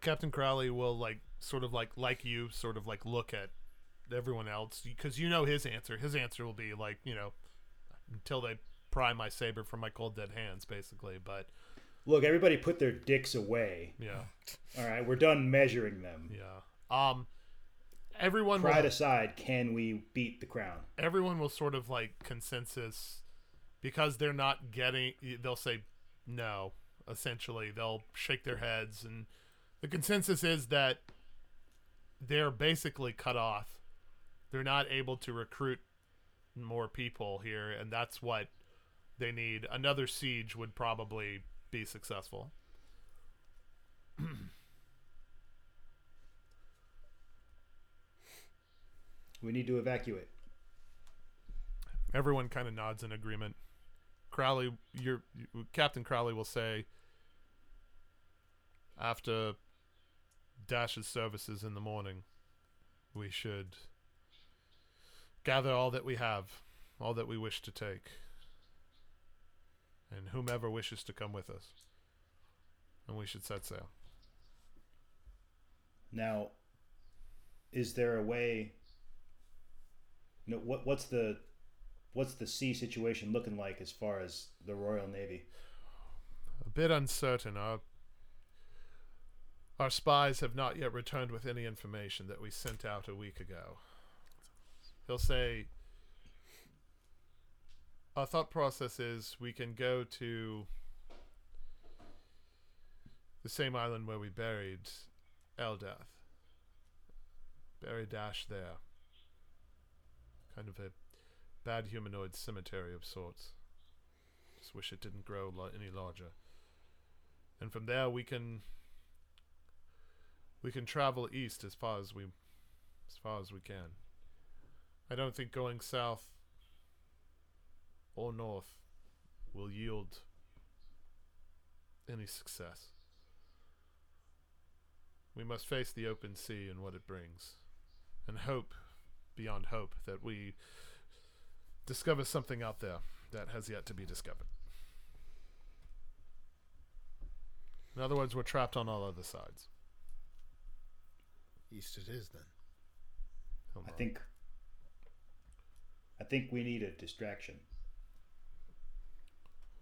Captain Crowley will like sort of like like you, sort of like look at everyone else because you know his answer. His answer will be like you know until they pry my saber from my cold dead hands, basically. But Look, everybody put their dicks away. yeah, All right, we're done measuring them. yeah. Um, everyone will Pride aside, can we beat the crown? everyone will sort of like consensus because they're not getting they'll say no essentially they'll shake their heads and the consensus is that they're basically cut off they're not able to recruit more people here and that's what they need another siege would probably be successful We need to evacuate. Everyone kind of nods in agreement. Crowley, your Captain Crowley will say after Dash's services in the morning, we should gather all that we have, all that we wish to take, and whomever wishes to come with us, and we should set sail. Now, is there a way? No, what what's the what's the sea situation looking like as far as the Royal Navy? A bit uncertain. Our our spies have not yet returned with any information that we sent out a week ago. He'll say our thought process is we can go to the same island where we buried Eldath. Bury Dash there. Kind of a bad humanoid cemetery of sorts. Just wish it didn't grow any larger. And from there we can we can travel east as far as we as far as we can. I don't think going south or north will yield any success. We must face the open sea and what it brings, and hope beyond hope that we discover something out there that has yet to be discovered. In other words, we're trapped on all other sides. East it is then. I think. I think we need a distraction.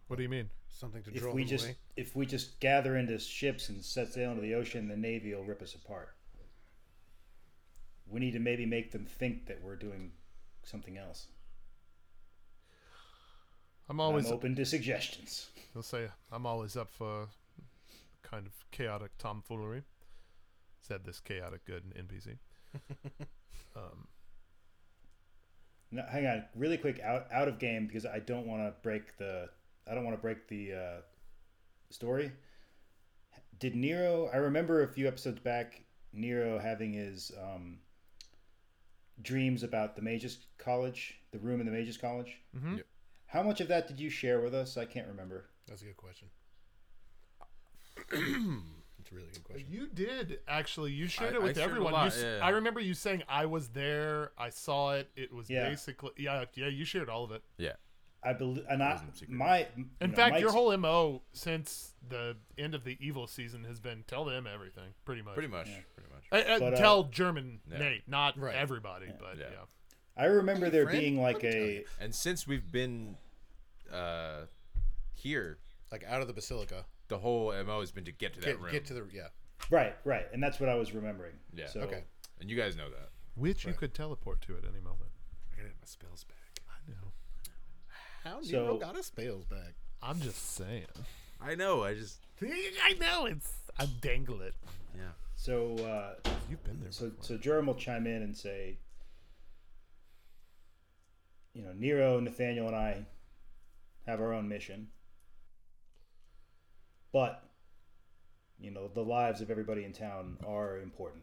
What do you mean? Something to If draw we them just away. if we just gather into ships and set sail into the ocean, the navy will rip us apart. We need to maybe make them think that we're doing something else. I'm always I'm open to suggestions. He'll say, I'm always up for kind of chaotic tomfoolery. Said this chaotic good NPC. um, No, hang on, really quick, out out of game because I don't want to break the I don't want to break the uh, story. Did Nero? I remember a few episodes back, Nero having his um, dreams about the Magus College, the room in the Magus College. mhm. Yep. How much of that did you share with us? I can't remember. That's a good question. That's a really good question. You did actually. You shared I- it with shared a everyone. lot, you, s- yeah. I remember you saying I was there. I saw it. It was Yeah. basically yeah, yeah. You shared all of it. Yeah. I believe, and I, my In know, fact, my your whole mo since the end of the evil season has been tell them everything, pretty much. Pretty much. Yeah. Pretty much. Uh, uh, But, uh, tell German Yeah. Nate, not Right. everybody, but yeah. Yeah. I remember there friend, being like let me tell a. And since we've been uh, here, Like out of the basilica. The whole MO has been to get to that Get, room. get to the yeah. right, right, and that's what I was remembering. Yeah. So, Okay. and you guys know that. Which you could teleport to at any moment. I gotta get my spells back. I know. How So- Nero got his spells back? I'm just saying. I know. I just. I know it's. I dangle it. Yeah. So, uh, You've been there. so, so Jerem will chime in and say, you know, Nero, Nathaniel, and I have our own mission, but you know, the lives of everybody in town are important,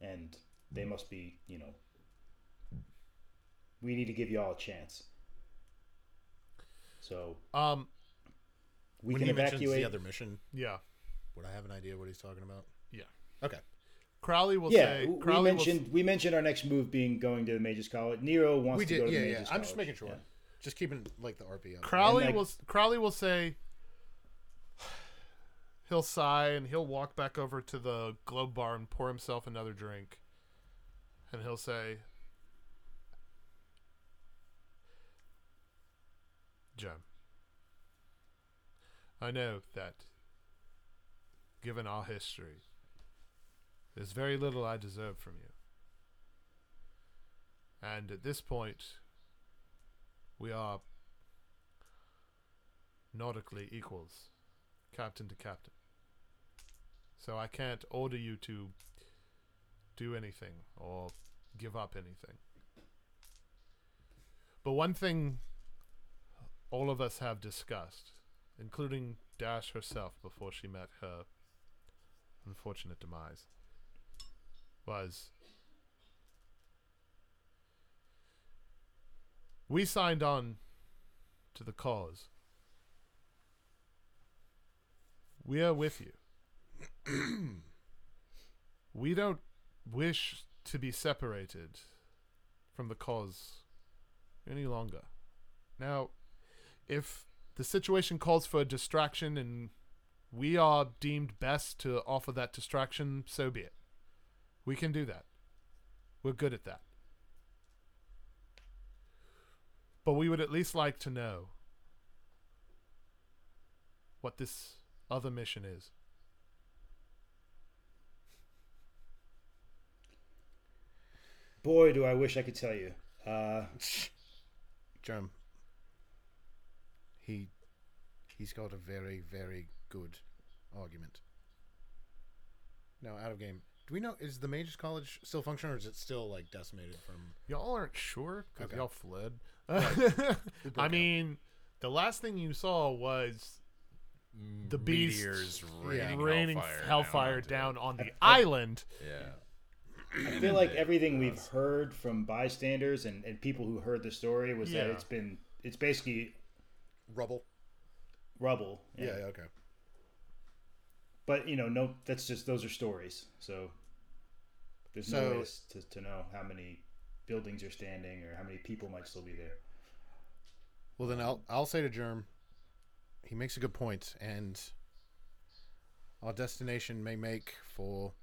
and they must be, you know, we need to give you all a chance. So Um. we when can he evacuate. the other mission, Yeah. would I have an idea what he's talking about? Yeah. Okay. Crowley will yeah, say. we Crowley mentioned we mentioned our next move being going to the Mages College. Nero wants We to go to Yeah, the yeah. Mages I'm just making sure. Yeah. Just keeping like the RP up. Crowley And, like- will. Crowley will say. He'll sigh and he'll walk back over to the globe bar and pour himself another drink. And he'll say, Jem, I know that, given our history, there's very little I deserve from you. And at this point, we are nautically equals, captain to captain. So I can't order you to do anything or give up anything. But one thing all of us have discussed, including Dash herself before she met her unfortunate demise, was we signed on to the cause. We are with you. we don't wish to be separated from the cause any longer. Now, if the situation calls for a distraction and we are deemed best to offer that distraction, so be it. We can do that. We're good at that. But we would at least like to know what this other mission is. Boy, do I wish I could tell you. Uh, Germ. He he's got a very, very good argument. No, out of game. Do we know is the Mages College still functioning, or is it still like decimated from? Y'all aren't sure because Okay. y'all fled. broke I out. mean, the last thing you saw was the beast Meteors Yeah. raining, raining hellfire, hellfire onto- down on the island. Yeah. I feel like everything we've heard from bystanders and, and people who heard the story was that it's been it's basically Rubble. rubble. Yeah. yeah okay. But you know, no, that's just those are stories. So there's So- no way to, to know how many buildings are standing or how many people might still be there. Well, then I'll I'll say to Germ, he makes a good point, and our destination may make for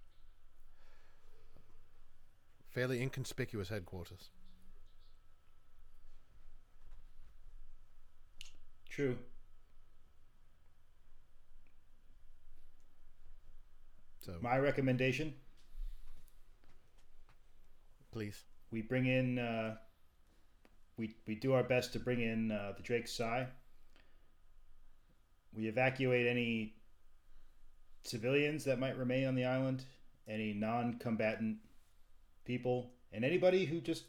fairly inconspicuous headquarters. True. So My recommendation: please, we bring in, uh, we we do our best to bring in uh, the Drake's Eye. We evacuate any civilians that might remain on the island, any non-combatant people, and anybody who just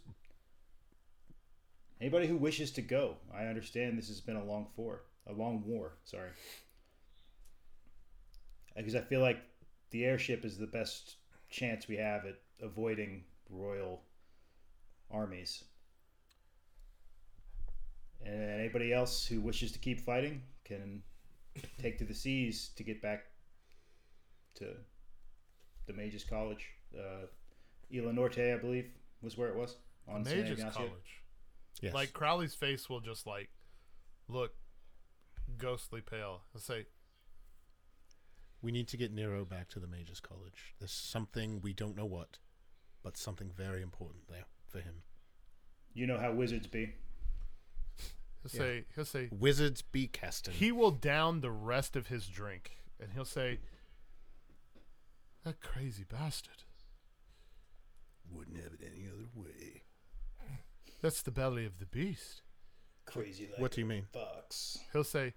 anybody who wishes to go. I understand this has been a long for a long war. Sorry, because I feel like the airship is the best chance we have at avoiding royal armies. And anybody else who wishes to keep fighting can take to the seas to get back to the Mages College. Uh, Isla Norte, I believe, was where it was on San Mages College. yes. Like Crowley's face will just like look ghostly pale. He'll say, we need to get Nero back to the Mages College. There's something we don't know what, but something very important there for him. You know how wizards be. he'll Yeah. say, he'll say, Wizards be casting. he will down the rest of his drink, and he'll say, "That crazy bastard. Wouldn't have it any other way. That's the belly of the beast." Crazy like What do you mean? fox. He'll say,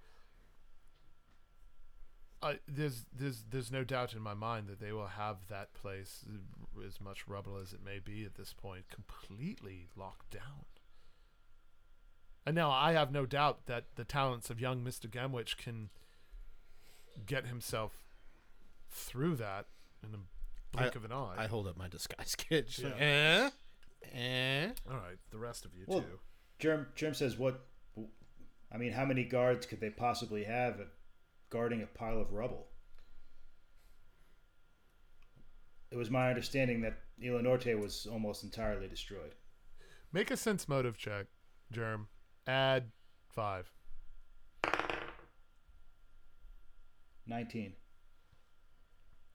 I, "There's, there's, there's no doubt in my mind that they will have that place, uh, as much rubble as it may be at this point, completely locked down." And now I have no doubt that the talents of young Mister Gamwich can get himself through that in a blink of an eye. I hold up my disguise kit. just like, Yeah. eh? Eh? All right, the rest of you Well, too. Germ, Germ says, "What? I mean, how many guards could they possibly have at guarding a pile of rubble?" It was my understanding that Isla Norte was almost entirely destroyed. Make a sense motive check, Germ. Add five. Nineteen.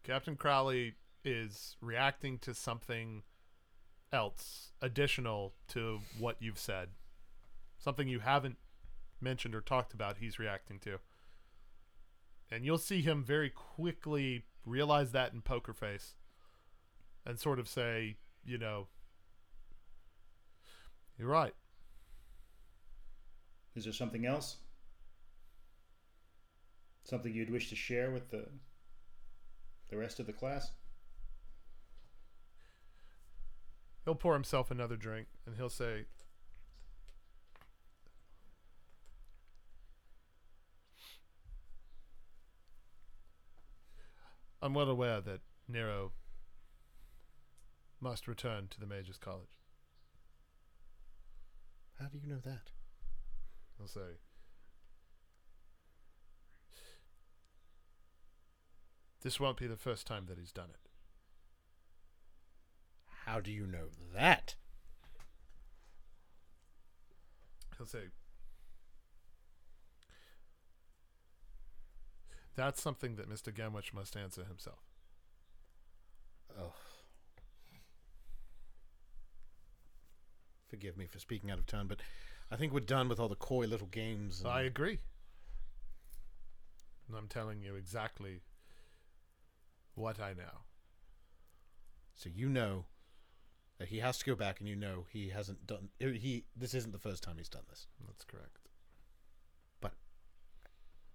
Captain Crowley is reacting to something else additional to what you've said. Something you haven't mentioned or talked about, he's reacting to. And you'll see him very quickly realize that in poker face and sort of say, you know, you're right. Is there something else? Something you'd wish to share with the the rest of the class? He'll pour himself another drink and he'll say, I'm well aware that Nero must return to the Mages College. How do you know that? He'll say, This won't be the first time that he's done it. How do you know that? He'll say, That's something that Mr. Gamwich must answer himself. Oh. Forgive me for speaking out of turn, but I think we're done with all the coy little games. I agree. And I'm telling you exactly what I know. So you know that he has to go back, and you know he hasn't done. He this isn't the first time he's done this. That's correct. But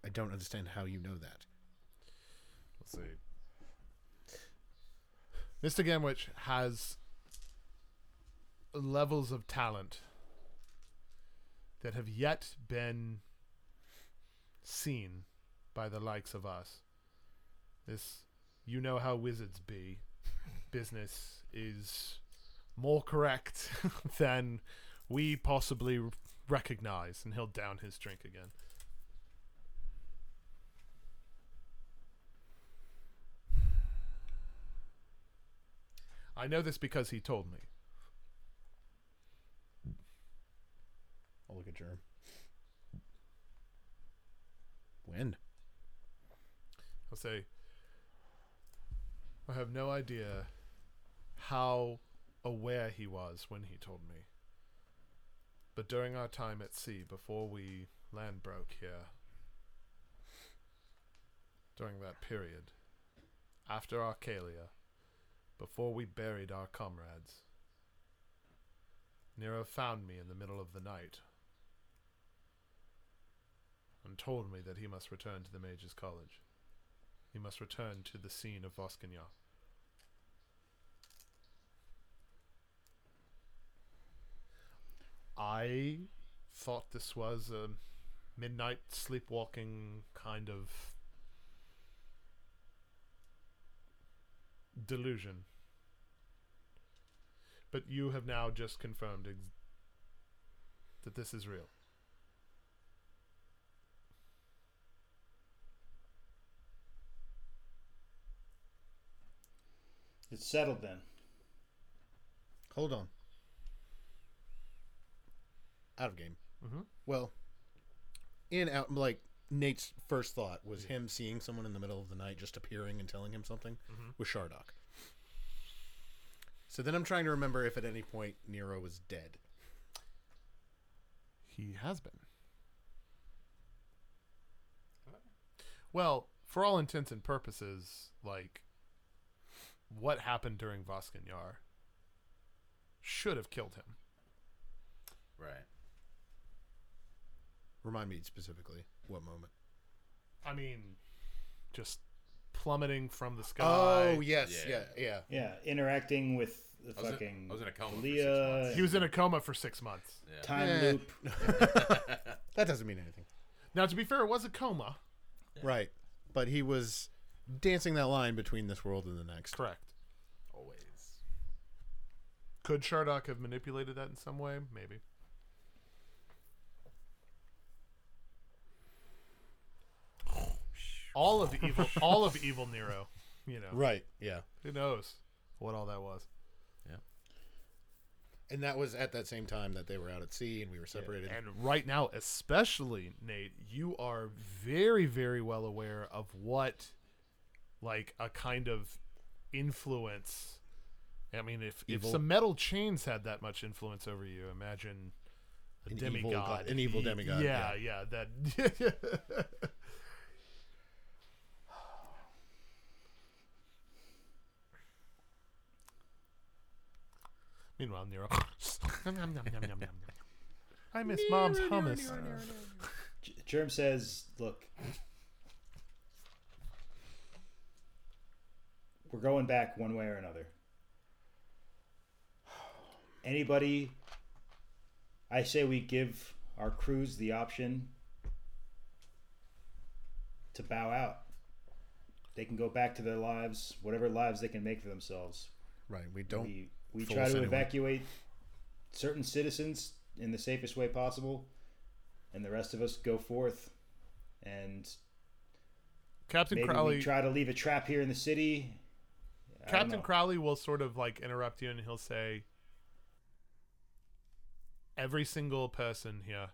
I don't understand how you know that. Let's see. Mr. Gamwich has levels of talent that have yet been seen by the likes of us. This, you know how wizards be. Business is more correct than we possibly recognize. And he'll down his drink again. I know this because he told me. I'll look at Germ. Wind. I'll say, I have no idea how aware he was when he told me. But during our time at sea, before we land broke here, during that period, after Arcalia, before we buried our comrades, Nero found me in the middle of the night and told me that he must return to the Mages College. He must return to the scene of Voskanya. I thought this was a midnight sleepwalking kind of delusion. But you have now just confirmed ex- that this is real. It's settled then. Hold on. Out of game. Mhm. Well, in out like Nate's first thought was him seeing someone in the middle of the night just appearing and telling him something with Shardock. So then I'm trying to remember if at any point Nero was dead. He has been. Well, for all intents and purposes, like what happened during Voskanyar should have killed him. Right. Remind me specifically what moment. I mean, just plummeting from the sky. Oh yes, yeah, Yeah. yeah. Yeah, interacting with the I was in- fucking I was in a coma for six Leah. months. He was in a coma for six months. Yeah. time Eh. loop. That doesn't mean anything, Now, to be fair, it was a coma. right? But he was dancing that line between this world and the next. Correct. Always. Could Shardock have manipulated that in some way? Maybe. All of evil, all of evil Nero. You know, Right. Yeah. who knows what all that was? Yeah. And that was at that same time that they were out at sea and we were separated. And right now, especially Nate, you are very, very well aware of what, like, a kind of influence. I mean, if if some metal chains had that much influence over you, imagine a An evil god- an evil Y- demigod, Yeah, yeah, that. Meanwhile, Nero. Nom, nom, nom. I miss mom's hummus. J- Germ says, "Look, we're going back one way or another. Anybody, I say we give our crews the option to bow out. They can go back to their lives, whatever lives they can make for themselves. right. We don't. we we try to anyone. evacuate certain citizens in the safest way possible, and the rest of us go forth and Captain maybe Crowley. we try to leave a trap here in the city. I Captain know. Crowley will sort of like interrupt you and he'll say, Every single person here,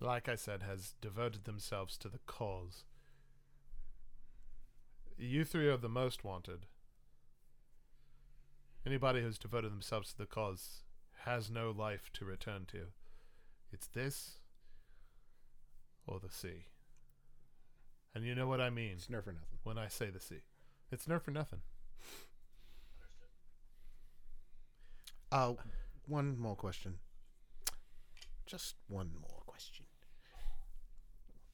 like I said, has devoted themselves to the cause. You three are the most wanted. Anybody who's devoted themselves to the cause has no life to return to. It's this or the sea. And you know what I mean It's nerf or nothing. when I say the sea. It's nerf for nothing. Uh, one more question. Just one more question.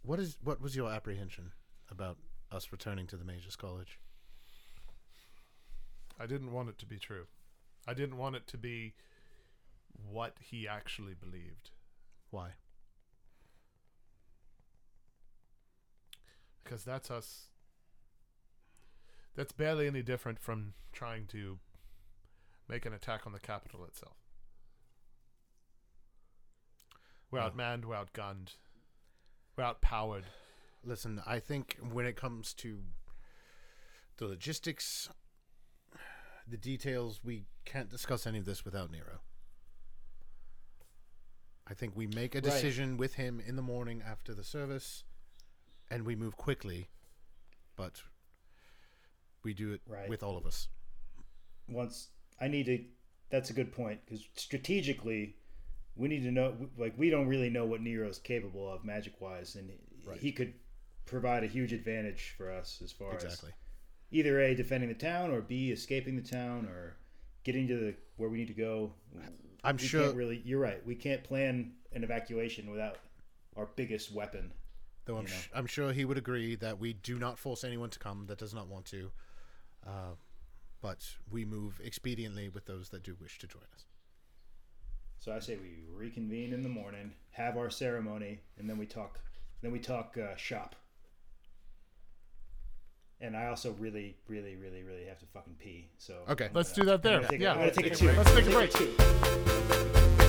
What is what was your apprehension about us returning to the Mages College? I didn't want it to be true. I didn't want it to be what he actually believed. Why? Because that's us. That's barely any different from trying to make an attack on the capital itself. We're outmanned, we're outgunned, we're outpowered. Listen, I think when it comes to the logistics, the details, we can't discuss any of this without Nero. I think we make a Right. decision with him in the morning after the service, and we move quickly, but we do it Right. with all of us. once I need to. That's a good point because strategically, we need to know. Like we don't really know what Nero's capable of magic wise, and Right. he could provide a huge advantage for us as far Exactly. as either a defending the town or b escaping the town or getting to the where we need to go. I'm we sure, really. You're right. We can't plan an evacuation without our biggest weapon. though I'm, sh- I'm sure he would agree that we do not force anyone to come that does not want to, uh, but we move expediently with those that do wish to join us. So I say we reconvene in the morning, have our ceremony, and then we talk. Then we talk uh, shop. And I also really, really, really, really have to fucking pee. So Okay. Let's do that I'm there. gonna take yeah. I'm gonna take a two. Let's take a I'm break.